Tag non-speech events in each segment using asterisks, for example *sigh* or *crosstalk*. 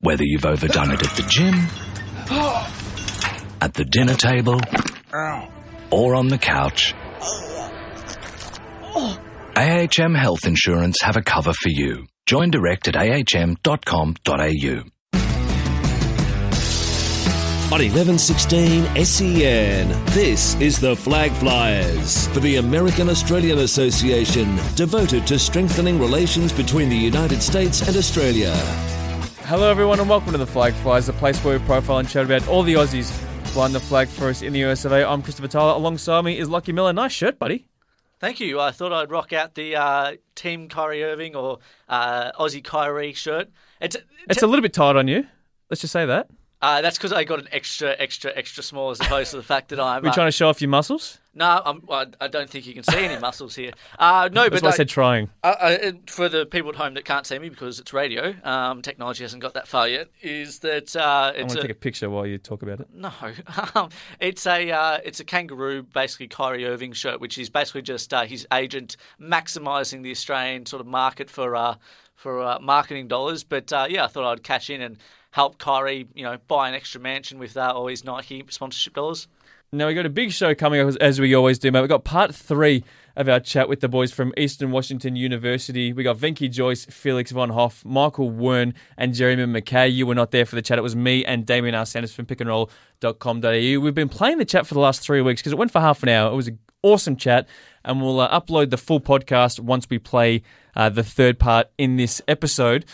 Whether you've overdone it at the gym, at the dinner table, or on the couch, AHM Health Insurance have a cover for you. Join direct at ahm.com.au. On 1116 SEN, this is the Flag Flyers for the American Australian Association, devoted to strengthening relations between the United States and Australia. Hello, everyone, and welcome to the Flag Flies, the place where we profile and chat about all the Aussies flying the flag for us in the US of A. I'm Christopher Tyler. Alongside me is Lockie Miller. Nice shirt, buddy. Thank you. I thought I'd rock out the uh, Team Kyrie Irving or uh, Aussie Kyrie shirt. It's, It's a little bit tight on you. Let's just say that. Uh, that's because I got an extra, extra, extra small as opposed to the fact that I'm. We're uh, trying to show off your muscles. no, I'm, I I don't think you can see any muscles here. Uh, no, That's but why I said trying. Uh, uh, for the people at home that can't see me because it's radio, um, technology hasn't got that far yet. Is that uh, I it's want to a, take a picture while you talk about it. no, *laughs* um, it's a uh, it's a kangaroo, basically Kyrie Irving shirt, which is basically just uh, his agent maximising the Australian sort of market for uh, for uh, marketing dollars. But uh, yeah, I thought I'd cash in and help Kyrie, you know, buy an extra mansion with uh, all his Nike sponsorship dollars. Now, we got a big show coming up, as- we always do, mate. We've got part three of our chat with the boys from Eastern Washington University. We got Venky Jois, Felix Von Hofe, Michael Wern, and Jeremy McKay. You were not there for the chat. It was me and Damien Arsenis from pickandroll.com.au. We've been playing the chat for the last three weeks because it went for half an hour. It was an awesome chat, and we'll uh, upload the full podcast once we play uh, the third part in this episode.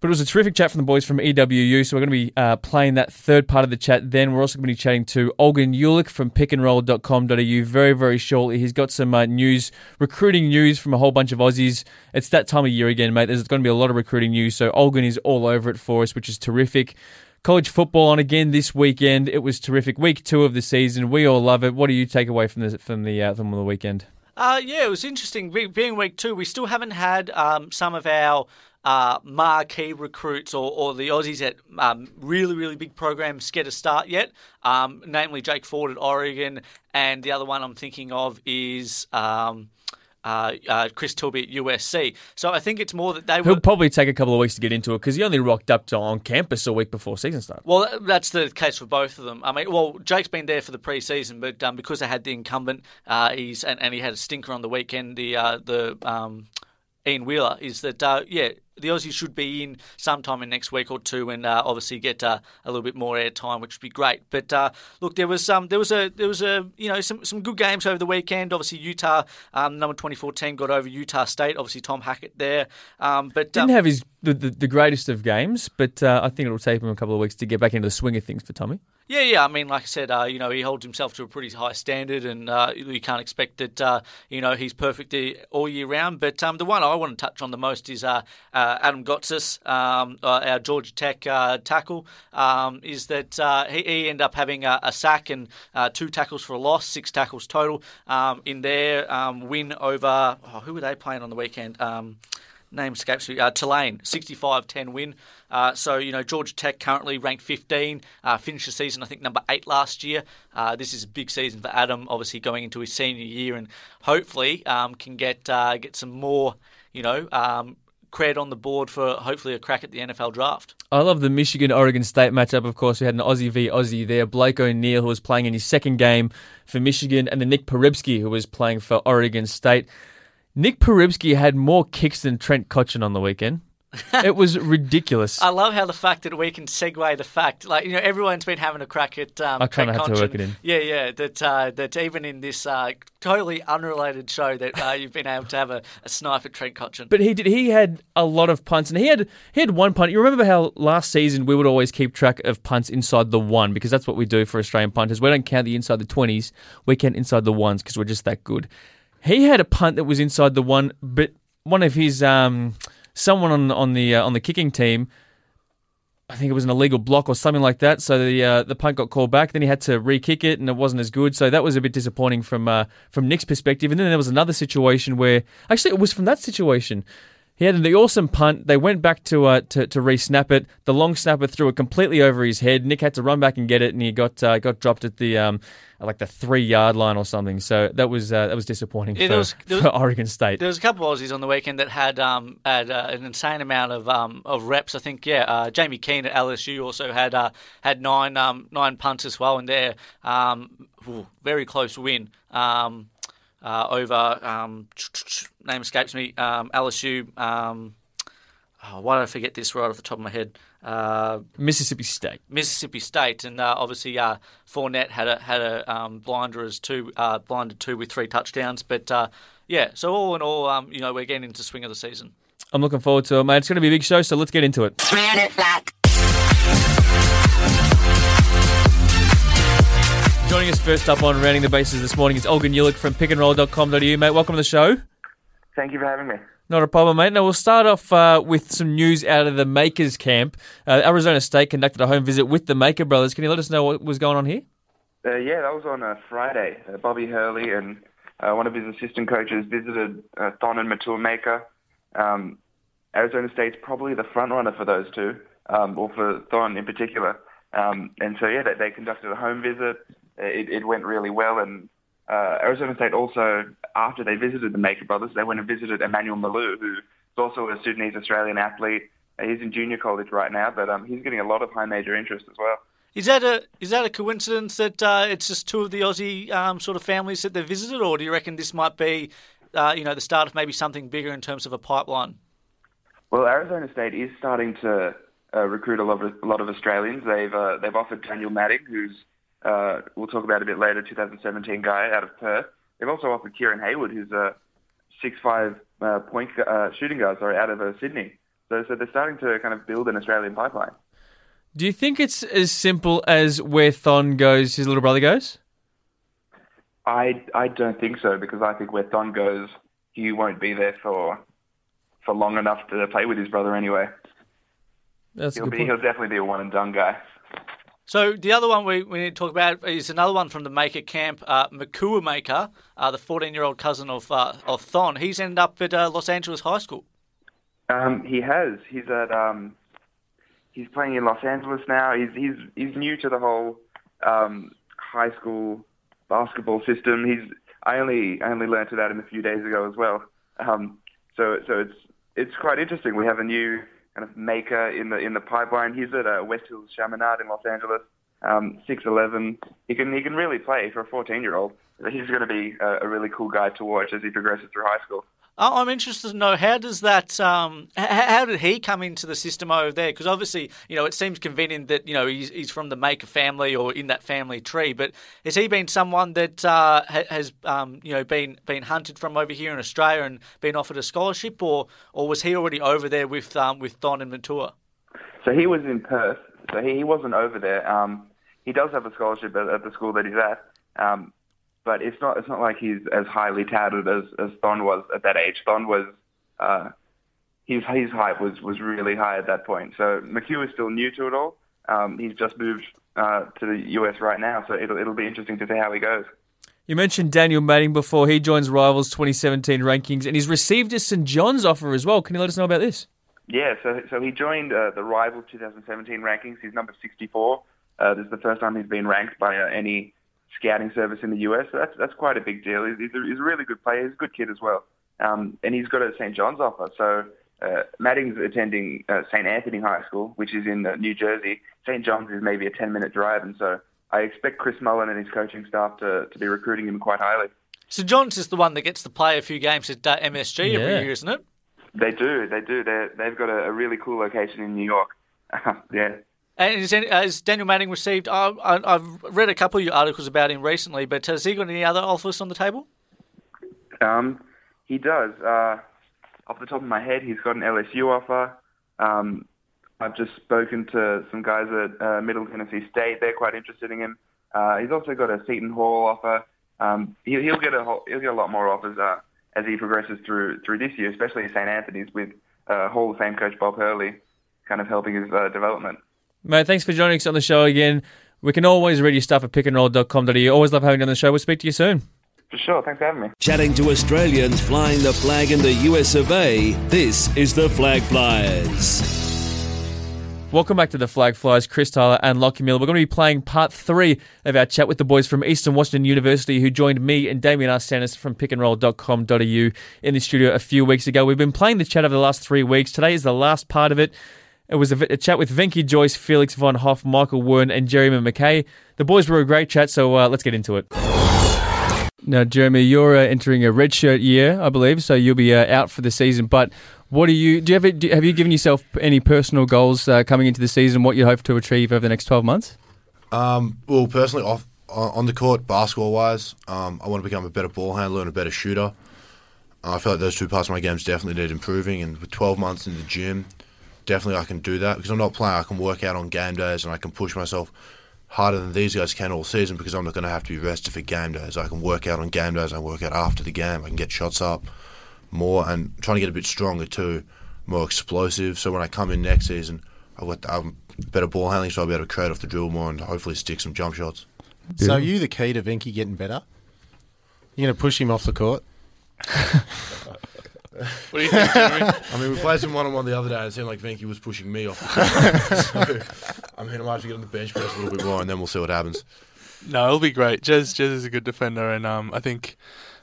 But it was a terrific chat from the boys from EWU, so we're going to be uh, playing that third part of the chat. Then we're also going to be chatting to Olgun Uluc from pickandroll.com.au very, very shortly. He's got some uh, news, recruiting news from a whole bunch of Aussies. It's that time of year again, mate. There's going to be a lot of recruiting news, so Olgun is all over it for us, which is terrific. College football on again this weekend. It was terrific. Week two of the season. We all love it. What do you take away from the from the uh, from the weekend? Uh, yeah, it was interesting. Being week two, we still haven't had um, some of our uh, marquee recruits or, or the Aussies at um, really, really big programs get a start yet. Um, namely, Jake Ford at Oregon, and the other one I'm thinking of is. Um, uh, uh, Chris Tilley at USC. So I think it's more that they were. He'll probably take a couple of weeks to get into it because he only rocked up to on campus a week before season started. Well, that's the case for both of them. I mean, well, Jake's been there for the pre-season, but um, because they had the incumbent, uh, he's and, and he had a stinker on the weekend. The uh, the um, Ian Wheeler is that uh, yeah, the Aussies should be in sometime in next week or two, and uh, obviously get uh, a little bit more airtime, which would be great. But uh, look, there was um, there was a there was a you know some some good games over the weekend. Obviously, Utah um, number twenty four team got over Utah State. Obviously, Tom Hackett there, um, but um, Didn't have his the, the, the greatest of games, but uh, I think it'll take him a couple of weeks to get back into the swing of things for Tommy. Yeah, yeah. I mean, like I said, uh, you know, he holds himself to a pretty high standard, and uh, you can't expect that, uh, you know, he's perfect all year round. But um, the one I want to touch on the most is uh, uh, Adam Gotsis, um, uh, our Georgia Tech tackle. Um, is that he, he ended up having a, a sack and two tackles for a loss, six tackles total um, in their um, win over. Oh, who were they playing on the weekend? Name escapes me. Uh, Tulane, 65-10 win. Uh, so, you know, Georgia Tech currently ranked 15, uh, finished the season, I think, number eight last year. Uh, this is a big season for Adam, obviously going into his senior year, and hopefully um, can get uh, get some more, you know, um, cred on the board for hopefully a crack at the NFL draft. I love the Michigan Oregon State matchup. Of course, we had an Aussie v Aussie there. Blake O'Neill, who was playing in his second game for Michigan, and then Nick Porebski, who was playing for Oregon State. Nick Porebski had more kicks than Trent Cotchin on the weekend. *laughs* it was ridiculous. I love how the fact that we can segue the fact, like you know, everyone's been having a crack at. Um, I kinda Trent had to work it in. Yeah, yeah. That uh, that even in this uh, totally unrelated show, that uh, you've been able to have a, a snipe at Trent Cotchin. But he did. He had a lot of punts, and he had he had one punt. You remember how last season we would always keep track of punts inside the one because that's what we do for Australian punters. We don't count the inside the twenties. We count inside the ones because we're just that good. He had a punt that was inside the one, but one of his um, someone on on the uh, on the kicking team I think it was an illegal block or something like that. So the uh, the punt got called back. Then he had to re-kick it, and it wasn't as good. So that was a bit disappointing from uh, from Nick's perspective. And then there was another situation where actually it was from that situation. He had the awesome punt. They went back to uh, to, to re-snap it. The long snapper threw it completely over his head. Nick had to run back and get it, and he got uh, got dropped at the um, like the three yard line or something. So that was uh, that was disappointing Yeah, for, there was- there was- *laughs* for Oregon State. There was a couple of Aussies on the weekend that had um, had uh, an insane amount of um, of reps. I think yeah, uh, Jamie Keehn at LSU also had uh, had nine um, nine punts as well in there. Um, very close win um, uh, over um, name escapes me. Um, LSU. Um, oh, why did I forget this right off the top of my head? Uh, Mississippi State. Mississippi State, and uh, obviously uh, Fournette had a had a um, blinder as two, uh, blinded two with three touchdowns. But uh, yeah, so all in all, um, you know, we're getting into swing of the season. I'm looking forward to it, mate. It's going to be a big show, so let's get into it. Joining us first up on Rounding the Bases this morning is Olgun Uluc from pickandroll.com.au. Mate, welcome to the show. Thank you for having me. Not a problem, mate. Now, we'll start off uh, with some news out of the Makers camp. Uh, Arizona State conducted a home visit with the Maker brothers. Can you let us know what was going on here? Uh, yeah, that was on a Friday. Uh, Bobby Hurley and uh, one of his assistant coaches visited uh, Thon and Matur Maker. Um, Arizona State's probably the front runner for those two, um, or for Thon in particular. Um, and so, yeah, they, they conducted a home visit. It, it went really well. And uh, Arizona State also, after they visited the Maker brothers, they went and visited Emmanuel Malou, who is also a Sudanese Australian athlete. He's in junior college right now, but um, he's getting a lot of high major interest as well. Is that a is that a coincidence that uh, it's just two of the Aussie um, sort of families that they visited, or do you reckon this might be, uh, you know, the start of maybe something bigger in terms of a pipeline? Well, Arizona State is starting to uh, recruit a lot of a lot of Australians. They've uh, they've offered Daniel Madding, who's uh, we'll talk about a bit later, 2017 guy out of Perth. They've also offered Kieran Hayward, who's a six-five uh, point uh, shooting guard, sorry, out of uh, Sydney. So so they're starting to kind of build an Australian pipeline. Do you think it's as simple as where Thon goes, his little brother goes? I I don't think so because I think where Thon goes, he won't be there for for long enough to play with his brother anyway. That's He'll good be point. he'll definitely be a one and done guy. So the other one we, we need to talk about is another one from the Maker camp, uh, Makur Maker, uh, the 14-year-old cousin of uh, of Thon. He's ended up at uh, Los Angeles High School. Um, he has. He's at. Um, he's playing in Los Angeles now. He's he's he's new to the whole um, high school basketball system. He's. I only I only learned about him a few days ago as well. Um, so so it's it's quite interesting. We have a new kind of maker in the in the pipeline. He's at uh, West Hills Chaminade in Los Angeles. Um, six eleven. He can he can really play for a fourteen year old. He's going to be a, a really cool guy to watch as he progresses through high school. I- I'm interested to know how does that, um, how did he come into the system over there? Because obviously, you know, it seems convenient that you know he's, he's from the Maker family or in that family tree. But has he been someone that uh, ha- has, um, you know, been been hunted from over here in Australia and been offered a scholarship, or or was he already over there with um, with Thon and Matur? So he was in Perth. So he, he wasn't over there. Um, he does have a scholarship at, at the school that he's at, um, but it's not. It's not like he's as highly touted as as Thon was at that age. Thon was. Uh, his his height was was really high at that point. So Makur is still new to it all. Um, he's just moved uh, to the US right now, so it'll it'll be interesting to see how he goes. You mentioned Daniel Mading before. He joins Rivals 2017 rankings, and he's received a St John's offer as well. Can you let us know about this? Yeah, so so he joined uh, the Rival 2017 rankings. He's number 64. Uh, this is the first time he's been ranked by uh, any scouting service in the US. So that's that's quite a big deal. He's, he's, a, he's a really good player. He's a good kid as well, um, and he's got a St John's offer. So uh, Mading's attending uh, St Anthony High School, which is in uh, New Jersey. St John's is maybe a 10 minute drive, and so I expect Chris Mullin and his coaching staff to to be recruiting him quite highly. St John's is the one that gets to play a few games at uh, MSG Yeah. every year, isn't it? They do, they do. They they've got a, a really cool location in New York. *laughs* yeah. And has, has Daniel Mading received? Uh, I, I've read a couple of your articles about him recently, but has he got any other offers on the table? Um, he does. Uh, off the top of my head, he's got an LSU offer. Um, I've just spoken to some guys at uh, Middle Tennessee State. They're quite interested in him. Uh, he's also got a Seton Hall offer. Um, he, he'll get a whole, he'll get a lot more offers uh, as he progresses through through this year, especially at St Anthony's with uh, Hall of Fame coach Bob Hurley, kind of helping his uh, development. Mate, thanks for joining us on the show again. We can always read your stuff at pickandroll.com.au. Always love having you on the show. We'll speak to you soon. For sure. Thanks for having me. Chatting to Australians flying the flag in the US of A, this is the Flag Flyers. Welcome back to the Flag Flyers, Chris Tyler and Lockie Miller. We're going to be playing part three of our chat with the boys from Eastern Washington University who joined me and Damien Arsenis from pickandroll.com.au in the studio a few weeks ago. We've been playing the chat over the last three weeks. Today is the last part of it. It was a, a chat with Venky Jois, Felix von Hofe, Michael Wern, and Jeremy McKay. The boys were a great chat, so uh, let's get into it. Now, Jeremy, you're uh, entering a redshirt year, I believe, so you'll be uh, out for the season. But what do you do? You have, do, have you given yourself any personal goals uh, coming into the season? What you hope to achieve over the next twelve months? Um, well, personally, off on the court, basketball wise, um, I want to become a better ball handler and a better shooter. I feel like those two parts of my games definitely need improving. And with 12 months in the gym, definitely I can do that because I'm not playing. I can work out on game days and I can push myself harder than these guys can all season because I'm not going to have to be rested for game days. I can work out on game days. I work out after the game. I can get shots up more and trying to get a bit stronger too, more explosive. So when I come in next season, I've got um, better ball handling, so I'll be able to create off the dribble more and hopefully stick some jump shots. So are you the key to Venky getting better? You're going to push him off the court? *laughs* What do you think, Jeremy? *laughs* I mean, we played some one on one the other day, and it seemed like Venky was pushing me off. The *laughs* so I mean, I might have to get on the bench press a little bit more, and then we'll see what happens. No, it'll be great. Jez, Jez is a good defender, and um, I think,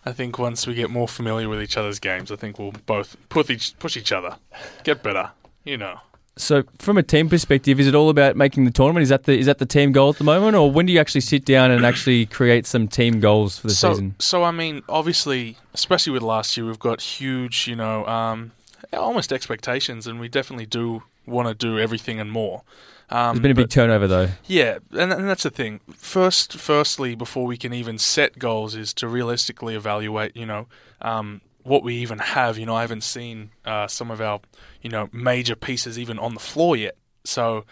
I think once we get more familiar with each other's games, I think we'll both push each, push each other, get better. You know. So, from a team perspective, is it all about making the tournament? Is that the is that the team goal at the moment, or when do you actually sit down and actually create some team goals for the so, season? So I mean, obviously, especially with last year, we've got huge, you know, um, almost expectations, and we definitely do want to do everything and more. Um, There's been a big but- turnover though. Yeah, and, and that's the thing. First, firstly, before we can even set goals, is to realistically evaluate. You know, um, what we even have. You know, I haven't seen uh, some of our, you know, major pieces even on the floor yet. So,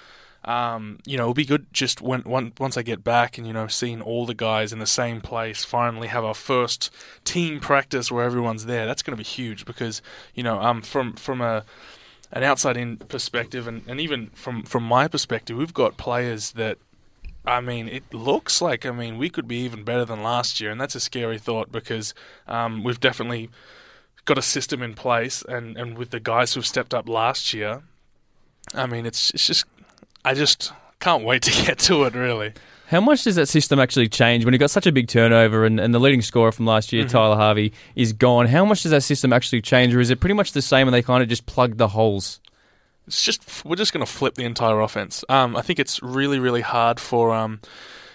um, you know, it'll be good just when, when once I get back and you know, seeing all the guys in the same place. Finally, have our first team practice where everyone's there. That's going to be huge because you know, um, from from a an outside in perspective and, and even from, from my perspective, we've got players that I mean, it looks like I mean we could be even better than last year, and that's a scary thought because um, we've definitely got a system in place, and, and with the guys who've stepped up last year, I mean it's it's just I just can't wait to *laughs* get to it really. How much does that system actually change when you've got such a big turnover and, and the leading scorer from last year, Tyler Harvey, is gone? How much does that system actually change, or is it pretty much the same and they kind of just plug the holes? it's just we're just going to flip the entire offense. Um, I think it's really really hard for um,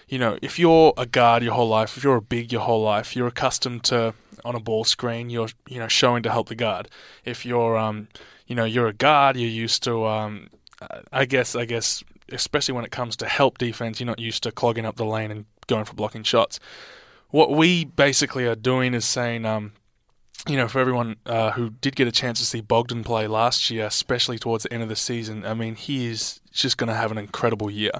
you know, if you're a guard your whole life, if you're a big your whole life, you're accustomed to on a ball screen, you're you know showing to help the guard. If you're um, you know, you're a guard, you're used to um, I guess I guess especially when it comes to help defense, you're not used to clogging up the lane and going for blocking shots. What we basically are doing is saying um, you know, for everyone uh, who did get a chance to see Bogdan play last year, especially towards the end of the season, I mean, he is just going to have an incredible year.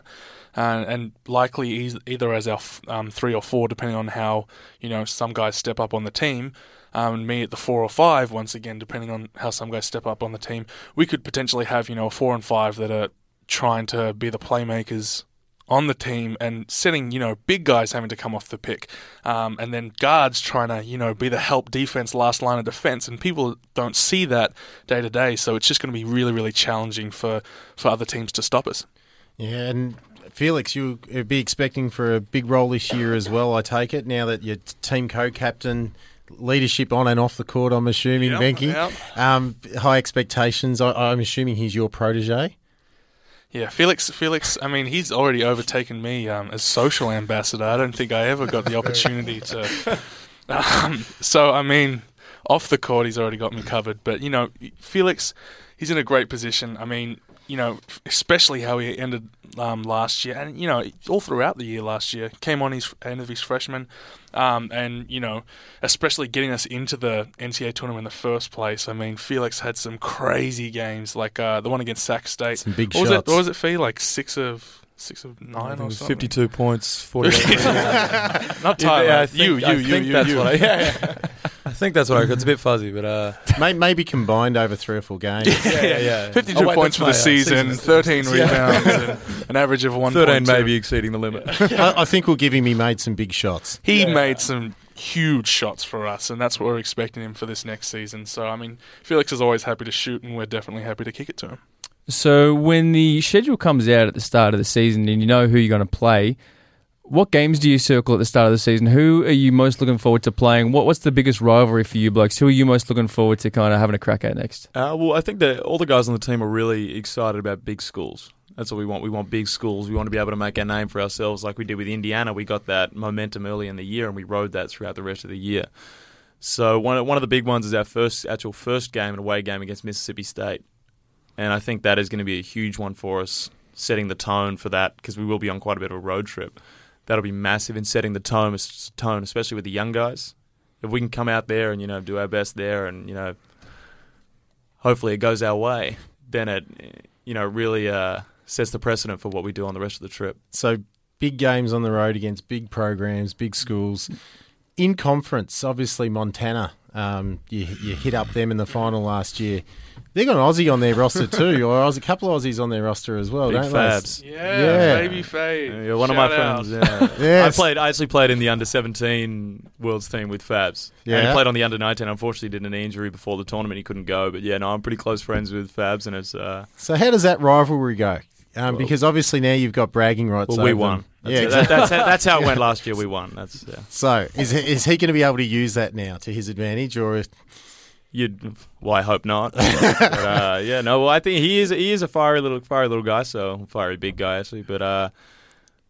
And likely either as our um, three or four, depending on how, you know, some guys step up on the team, um, and me at the four or five, once again, depending on how some guys step up on the team, we could potentially have, you know, a four and five that are trying to be the playmakers on the team and setting, you know, big guys having to come off the pick, um, and then guards trying to, you know, be the help defense, last line of defense, and people don't see that day to day. So it's just going to be really, really challenging for for other teams to stop us. Yeah, and Felix, you'll be expecting for a big role this year as well, I take it, now that you're team co-captain, leadership on and off the court, I'm assuming, Yep, Venky. yep. Um, high expectations. I, I'm assuming he's your protege. Yeah, Felix. Felix. I mean, he's already overtaken me um, as social ambassador. I don't think I ever got the *laughs* opportunity to. Um, so I mean, off the court, he's already got me covered. But you know, Felix, he's in a great position. I mean, you know, especially how he ended um, last year, and you know, all throughout the year last year, came on his end of his freshman, um, and you know, especially getting us into the NCAA tournament in the first place. I mean, Felix had some crazy games, like uh, the one against Sac State. Some big what Was it, shots. what was it, Fee? Like six of six of nine or something. Fifty-two points, forty. *laughs* Not Tyler. Yeah, you, you, I you, think you, that's you. what I- yeah, *laughs* *laughs* think that's what I. It's a bit *laughs* fuzzy, but uh, Maybe combined over three or four games. *laughs* yeah, yeah. *laughs* 52 Oh, wait, points that's for the my, uh, season, 13 rebounds, and an average of 1.2. Thirteen maybe exceeding the limit. I, I think we'll give him he made some big shots. He made some huge shots for us, and that's what we're expecting him for this next season. So, I mean, Felix is always happy to shoot, and we're definitely happy to kick it to him. So when the schedule comes out at the start of the season and you know who you're going to play, what games do you circle at the start of the season? Who are you most looking forward to playing? What What's the biggest rivalry for you blokes? Who are you most looking forward to kind of having a crack at next? Uh, well, I think that all the guys on the team are really excited about big schools. That's what we want. We want big schools. We want to be able to make our name for ourselves, like we did with Indiana. We got that momentum early in the year, and we rode that throughout the rest of the year. So one one of the big ones is our first actual first game, an away game against Mississippi State, and I think that is going to be a huge one for us, setting the tone for that because we will be on quite a bit of a road trip. That'll be massive in setting the tone, tone, especially with the young guys. If we can come out there and you know do our best there, and you know, hopefully it goes our way, then it you know really uh, sets the precedent for what we do on the rest of the trip. So big games on the road against big programs, big schools. In conference, obviously Montana. Um, you, you hit up them in the final last year. They got an Aussie on their roster too, or a couple of Aussies on their roster as well, Big don't Fabs. Yeah, Yeah. baby Faye. Yeah, one of my out. friends. Yeah. *laughs* Yes. I played. I actually played in the under seventeen world's team with Fabs. and Yeah. he played on the under nineteen. Unfortunately, did an injury before the tournament. He couldn't go. But yeah, no, I'm pretty close friends with Fabs, and it's uh. So how does that rivalry go? Um, because obviously now you've got bragging rights. well, we over won. them. That's, Yeah, exactly. That- that's, how, that's how it went *laughs* last year. We won. That's yeah. So is he, is he going to be able to use that now to his advantage, or if, You'd. Well, I hope not. *laughs* but, uh, yeah, no. Well, I think he is. He is a fiery little, fiery little guy. So fiery big guy actually. But uh,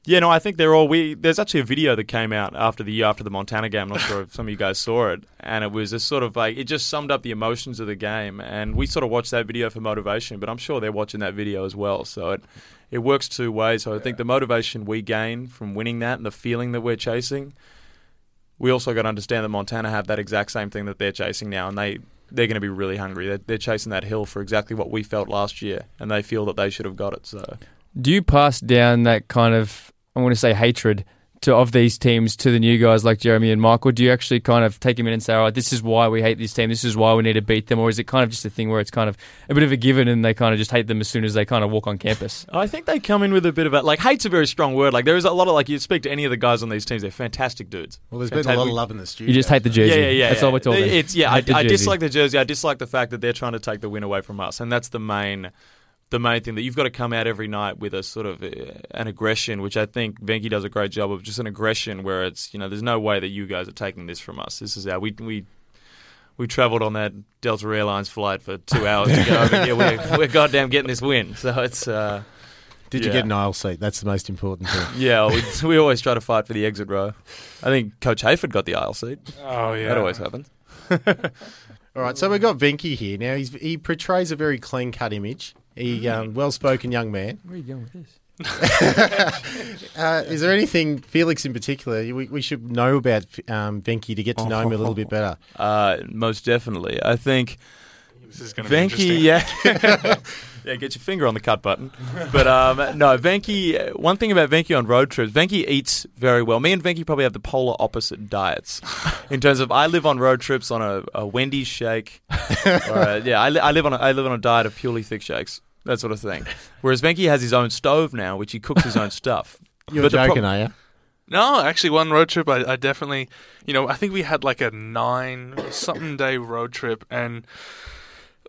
yeah, no. I think they're all. We there's actually a video that came out after the year after the Montana game. I'm not sure if some of you guys saw it, and it was a sort of like it just summed up the emotions of the game. And we sort of watched that video for motivation, but I'm sure they're watching that video as well. So it it works two ways. So I think the motivation we gain from winning that and the feeling that we're chasing we also got to understand that Montana have that exact same thing that they're chasing now, and they they're going to be really hungry. They're, they're chasing that hill for exactly what we felt last year, and they feel that they should have got it. So Do you pass down that kind of I want to say hatred to of these teams to the new guys like Jeremy and Michael? Do you actually kind of take them in and say, "All right, this is why we hate this team. This is why we need to beat them," or is it kind of just a thing where it's kind of a bit of a given and they kind of just hate them as soon as they kind of walk on campus? I think they come in with a bit of a like hate's a very strong word. Like there is a lot of like you speak to any of the guys on these teams, they're fantastic dudes. well, there's been a lot of Fantastic- love in the studio. You just hate the jersey. Yeah, yeah, yeah. That's yeah. all we're talking. It's yeah. I, I dislike the jersey. I dislike the fact that they're trying to take the win away from us, and that's the main, the main thing that you've got to come out every night with a sort of uh, an aggression, which I think Venky does a great job of. Just an aggression where it's you know there's no way that you guys are taking this from us. This is how we we. We travelled on that Delta Airlines flight for two hours to get over here. We're, *laughs* we're goddamn getting this win. So it's uh, Did you get an aisle seat? That's the most important thing. *laughs* yeah. We, we always try to fight for the exit row. I think Coach Hayford got the aisle seat. Oh, yeah. That always happens. *laughs* All right, so we've got Venky here. Now, he's, he portrays a very clean cut image. He um, well spoken young man. Where are you going with this? *laughs* *laughs* Uh, is there anything, Felix in particular, we, we should know about um, Venky to get to know him a little bit better? *laughs* Uh, most definitely. I think This is going to be interesting. Venky, yeah. yeah, get your finger on the cut button. But um, no, Venky, one thing about Venky on road trips, Venky eats very well. Me and Venky probably have the polar opposite diets in terms of I live on road trips on a, a Wendy's shake. or a, yeah, I, li- I, live on a, I live on a diet of purely thick shakes. That sort of thing. Whereas Venky has his own stove now, which he cooks his own *laughs* stuff. You're But joking, prob- are you? No, actually, one road trip, I, I definitely, you know, I think we had like a nine something day road trip. And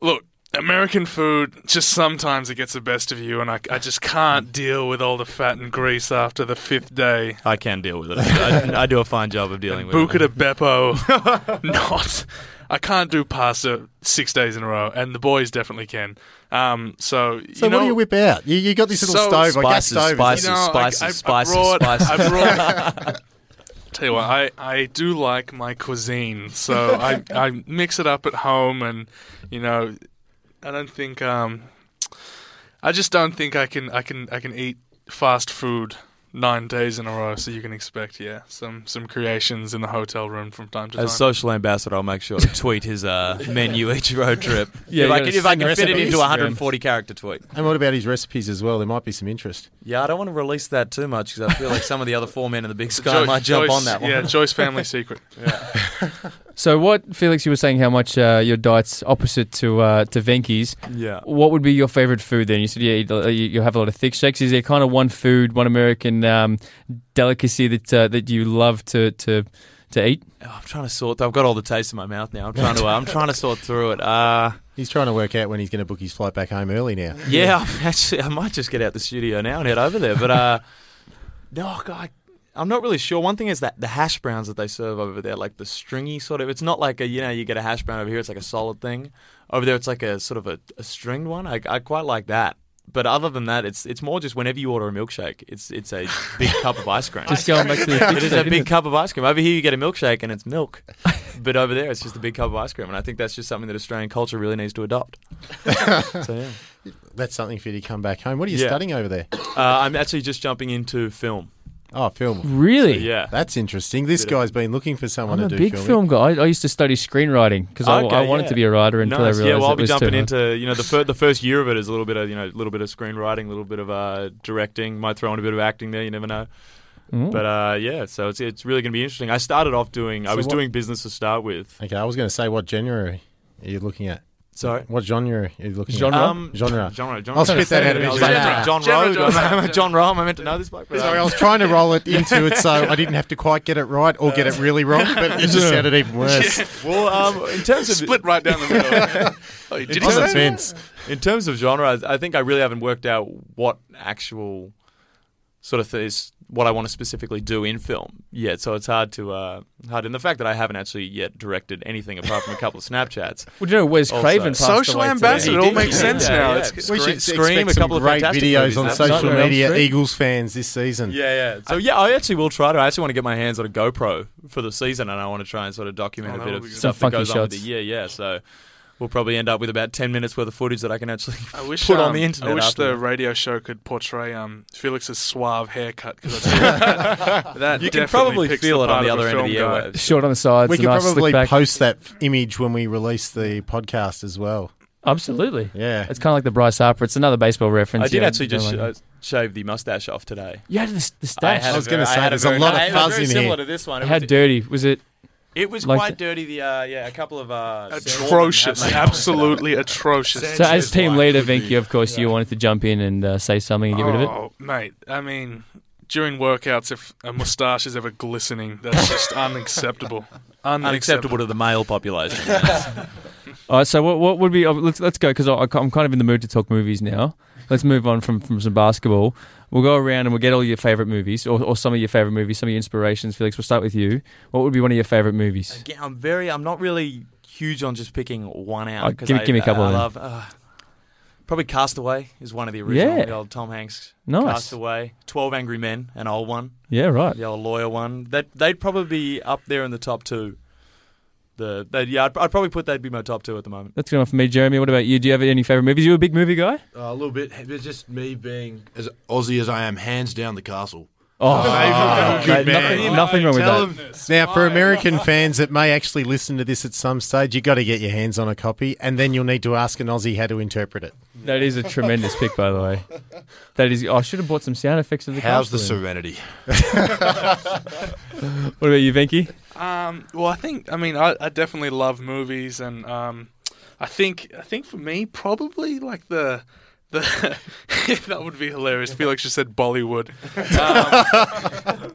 look, American food, just sometimes it gets the best of you. And I, I just can't *laughs* deal with all the fat and grease after the fifth day. I can deal with it. I, I do a fine job of dealing with Buca it. de Beppo, *laughs* not. I can't do pasta six days in a row, and the boys definitely can. Um, so, So, you know, what do you whip out? You, you got this little So- stove, I guess Spices, stove. spices. You know, spices, I, I, spices, I brought, spices. I brought, *laughs* *laughs* tell you what, I, I do like my cuisine, so I, I mix it up at home, and you know, I don't think um, I just don't think I can I can I can eat fast food nine days in a row. So you can expect, yeah, some some creations in the hotel room from time to time. As social ambassador, I'll make sure to tweet his uh, *laughs* menu each road trip. *laughs* Yeah, if I can, if I can fit it into a 140 character tweet. And what about his recipes as well? There might be some interest. Yeah, I don't want to release that too much because I feel like some of the other four men in the big *laughs* sky Jo- might jump Jois- on that one. Yeah, Jois family secret. So what, Felix? You were saying how much uh, your diet's opposite to uh, to Venky's. Yeah. What would be your favorite food then? You said yeah, you, you have a lot of thick shakes. Is there kind of one food, one American um, delicacy that uh, that you love to to to eat? Oh, I'm trying to sort. I've got all the taste in my mouth now. I'm trying to. Uh, I'm trying to sort through it. Uh, He's trying to work out when he's going to book his flight back home early now. yeah, *laughs* I'm actually, I might just get out the studio now and head over there. But uh, *laughs* no, God, I'm not really sure. One thing is that the hash browns that they serve over there, like the stringy sort of. It's not like a you know you get a hash brown over here. It's like a solid thing. Over there, it's like a sort of a, a stringed one. I, I quite like that. But other than that, it's it's more just whenever you order a milkshake, it's it's a big cup of ice cream. *laughs* Just going back to the it is a big cup of ice cream. Over here, you get a milkshake and it's milk, *laughs* but over there, it's just a big cup of ice cream. And I think that's just something that Australian culture really needs to adopt. *laughs* so yeah, That's something for you to come back home. What are you Yeah. studying over there? uh, I'm actually just jumping into film. Oh, film. Really? Yeah, That's interesting. This Bit of- guy's been looking for someone I'm a to do big filming. film guy. I, I used to study screenwriting because I, Okay, I wanted yeah. to be a writer until Nice. I realized Yeah, well, I'll it be was jumping too hard. into you know the fir- the first year of it is a little bit of you know a little bit of screenwriting, a little bit of uh, directing. Might throw in a bit of acting there. You never know. Mm. But uh, yeah, so it's it's really going to be interesting. I started off doing I So was what- doing business to start with. Okay, I was going to say what January are you looking at? Sorry. What genre are you looking Genre? at? Um, Genre. genre, genre. I'll spit that out of I his was like, mouth. John Genre, genre. John Rowe. I meant to know this bloke? But, Sorry, I um, was trying to roll it into it so I didn't have to quite get it right or get it really wrong, but it just sounded even worse. well, um, in terms of Split right down the middle. oh, did In you On the say? fence. in terms of genre, I I think I really haven't worked out what actual sort of th- is what I want to specifically do in film yet. So it's hard to uh, hard. And the fact that I haven't actually yet directed anything apart from a couple of Snapchats. *laughs* Well, you know Wes Also- Craven Social away today. ambassador. It all makes yeah, sense yeah, now. yeah. It's- It's We should Scream, a couple some of great fantastic videos movies. on That's social Nightmare on Elm media, Eagles fans this season. Yeah, yeah. So yeah, I actually will try to. I actually want to get my hands on a GoPro for the season, and I want to try and sort of document Oh, a bit of stuff Some that goes funky on with the year. Yeah, so we'll probably end up with about ten minutes worth of footage that I can actually I wish put um, on the internet. I wish the that. radio show could portray um, Felix's suave haircut because *laughs* that, that You can probably feel it on the other end of the guy. airwaves. Short on the sides. We a could nice probably back. post that image when we release the podcast as well. Absolutely. Yeah. It's kind of like the Bryce Harper. It's another baseball reference. I did yeah, actually just don't like uh, shave the mustache off today. You had the, the I, stash. had I was gonna say, I there's a lot of it was fuzz very in similar here. to this one. It How was, dirty was it? It was like quite the- dirty. The uh, yeah, a couple of uh, Atrocious, Mormon have made absolutely atrocious. So, as team leader, could be. Venky, of course, you wanted to jump in and uh, say something and get rid of it. Oh, mate. I mean, during workouts, if a moustache is ever glistening, that's just unacceptable. *laughs* unacceptable to the male population. *laughs* *laughs* All right, so what, what would be? oh, let's let's go because I'm kind of in the mood to talk movies now. Let's move on from, from some basketball. We'll go around and we'll get all your favorite movies or, or some of your favorite movies, some of your inspirations. Felix, we'll start with you. What would be one of your favorite movies? Again, I'm very. I'm not really huge on just picking one out. Oh, give me- I, give me a couple I, then. love. Uh, probably Castaway is one of the original. Yeah. The old Tom Hanks. Nice. Castaway. Twelve Angry Men, an old one. Yeah, right. The old lawyer one. That they'd probably be up there in the top two. The they, yeah, I'd, I'd probably put that'd be my top two at the moment. That's good enough for me, Jeremy. What about you? Do you have any favorite movies? You a big movie guy? Uh, a little bit. It's just me being as Aussie as I am, hands down the castle. Oh, good man. nothing, nothing wrong with that. him. Now, for American fans that may actually listen to this at some stage, you've got to get your hands on a copy, and then you'll need to ask an Aussie how to interpret it. That is a tremendous pick, by the way. That is. Oh, I should have bought some sound effects of the. Castle. How's the castle in. serenity? *laughs* *laughs* What about you, Venky? Um, well, I think I mean I, I definitely love movies, and um, I think I think for me probably like the the *laughs* that would be hilarious. Felix just said Bollywood. Um,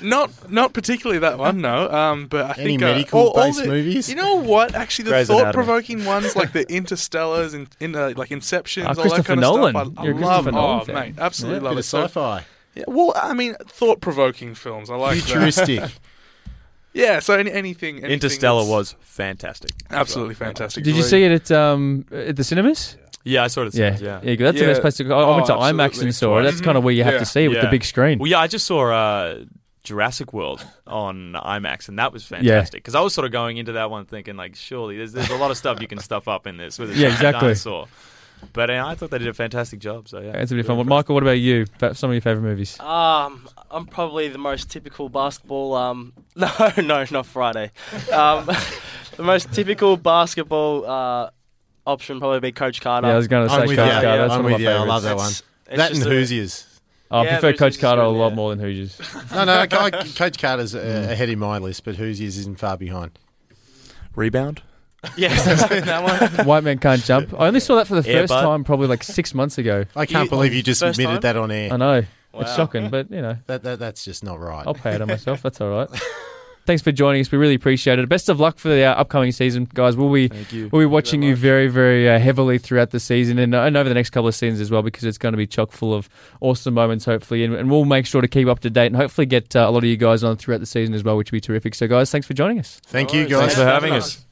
*laughs* not not particularly that one, no. Um, but I Any think uh, medical all- all based the- movies? You know what? Actually, the Grey's thought provoking ones like the Interstellars and in uh, like Inceptions, Ah, all that kind Nolan. of stuff. I, I love. Nolan oh, fan. mate, absolutely Bit love it. Sci-fi, yeah, well, I mean, thought provoking films. I like that. futuristic. *laughs* Yeah, so any, anything, anything. Interstellar that's was fantastic. absolutely fantastic. Did you see it at um at the cinemas? Yeah, I saw it. At Yeah, cinemas, yeah. That's the Yeah. best place to go. I I went to Oh, IMAX absolutely. and saw it. That's kind of where you have Yeah. to see it with the Yeah. big screen. Well, yeah, I just saw uh, Jurassic World on IMAX, and that was fantastic. Because I was sort of going into that one thinking, like, surely there's, there's a lot of stuff you can stuff up in this with a Yeah, giant exactly. dinosaur. But uh, I thought they did a fantastic job. So yeah, It's a bit fun. Well, Michael, what about you? Some of your favorite movies? Um, I'm probably the most typical basketball. Um, *laughs* no, no, not Friday. Um, *laughs* the most typical basketball uh, option probably be Coach Carter. Yeah, I was going to say I'm Coach you. Carter. That's I'm one of with my you. I love that one. It's- it's That and just a- Hoosiers. I Yeah, prefer Coach it's just Carter a lot yeah. more than Hoosiers. No, no, *laughs* Coach Carter's uh, ahead in my list, but Hoosiers isn't far behind. Rebound. *laughs* Yes, *laughs* that one. White man can't jump. I only saw that for the Yeah, first bud. time probably like six months ago. I can't You- believe you just first admitted time? that on air. I know. Wow. It's shocking, but you know, That, that that's just not right. I'll pay it on myself. That's all right. *laughs* Thanks for joining us. We really appreciate it. Best of luck for the uh, upcoming season, guys. We'll be Thank you. we'll be watching you very, very uh, heavily throughout the season and, uh, and over the next couple of seasons as well, because it's going to be chock full of awesome moments, hopefully. And, and we'll make sure to keep up to date and hopefully get uh, a lot of you guys on throughout the season as well, which would be terrific. So, guys, thanks for joining us. Thank you, guys. Thanks for having us.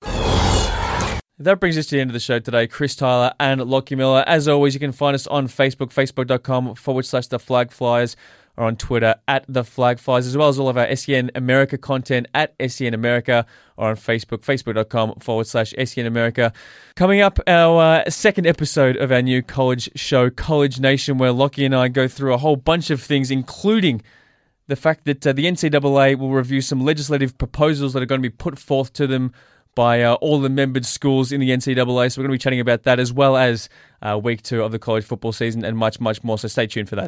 That brings us to the end of the show today. Chris Tyler and Lockie Miller. As always, you can find us on Facebook, facebook.com forward slash the flag flyers, or on Twitter at the flag flyers, as well as all of our SEN America content at SEN America, or on Facebook, facebook.com forward slash SEN America. Coming up, our uh, second episode of our new college show, College Nation, where Lockie and I go through a whole bunch of things, including the fact that uh, the NCAA will review some legislative proposals that are going to be put forth to them by uh, all the membered schools in the NCAA. So we're going to be chatting about that as well as uh, week two of the college football season and much, much more. So stay tuned for that.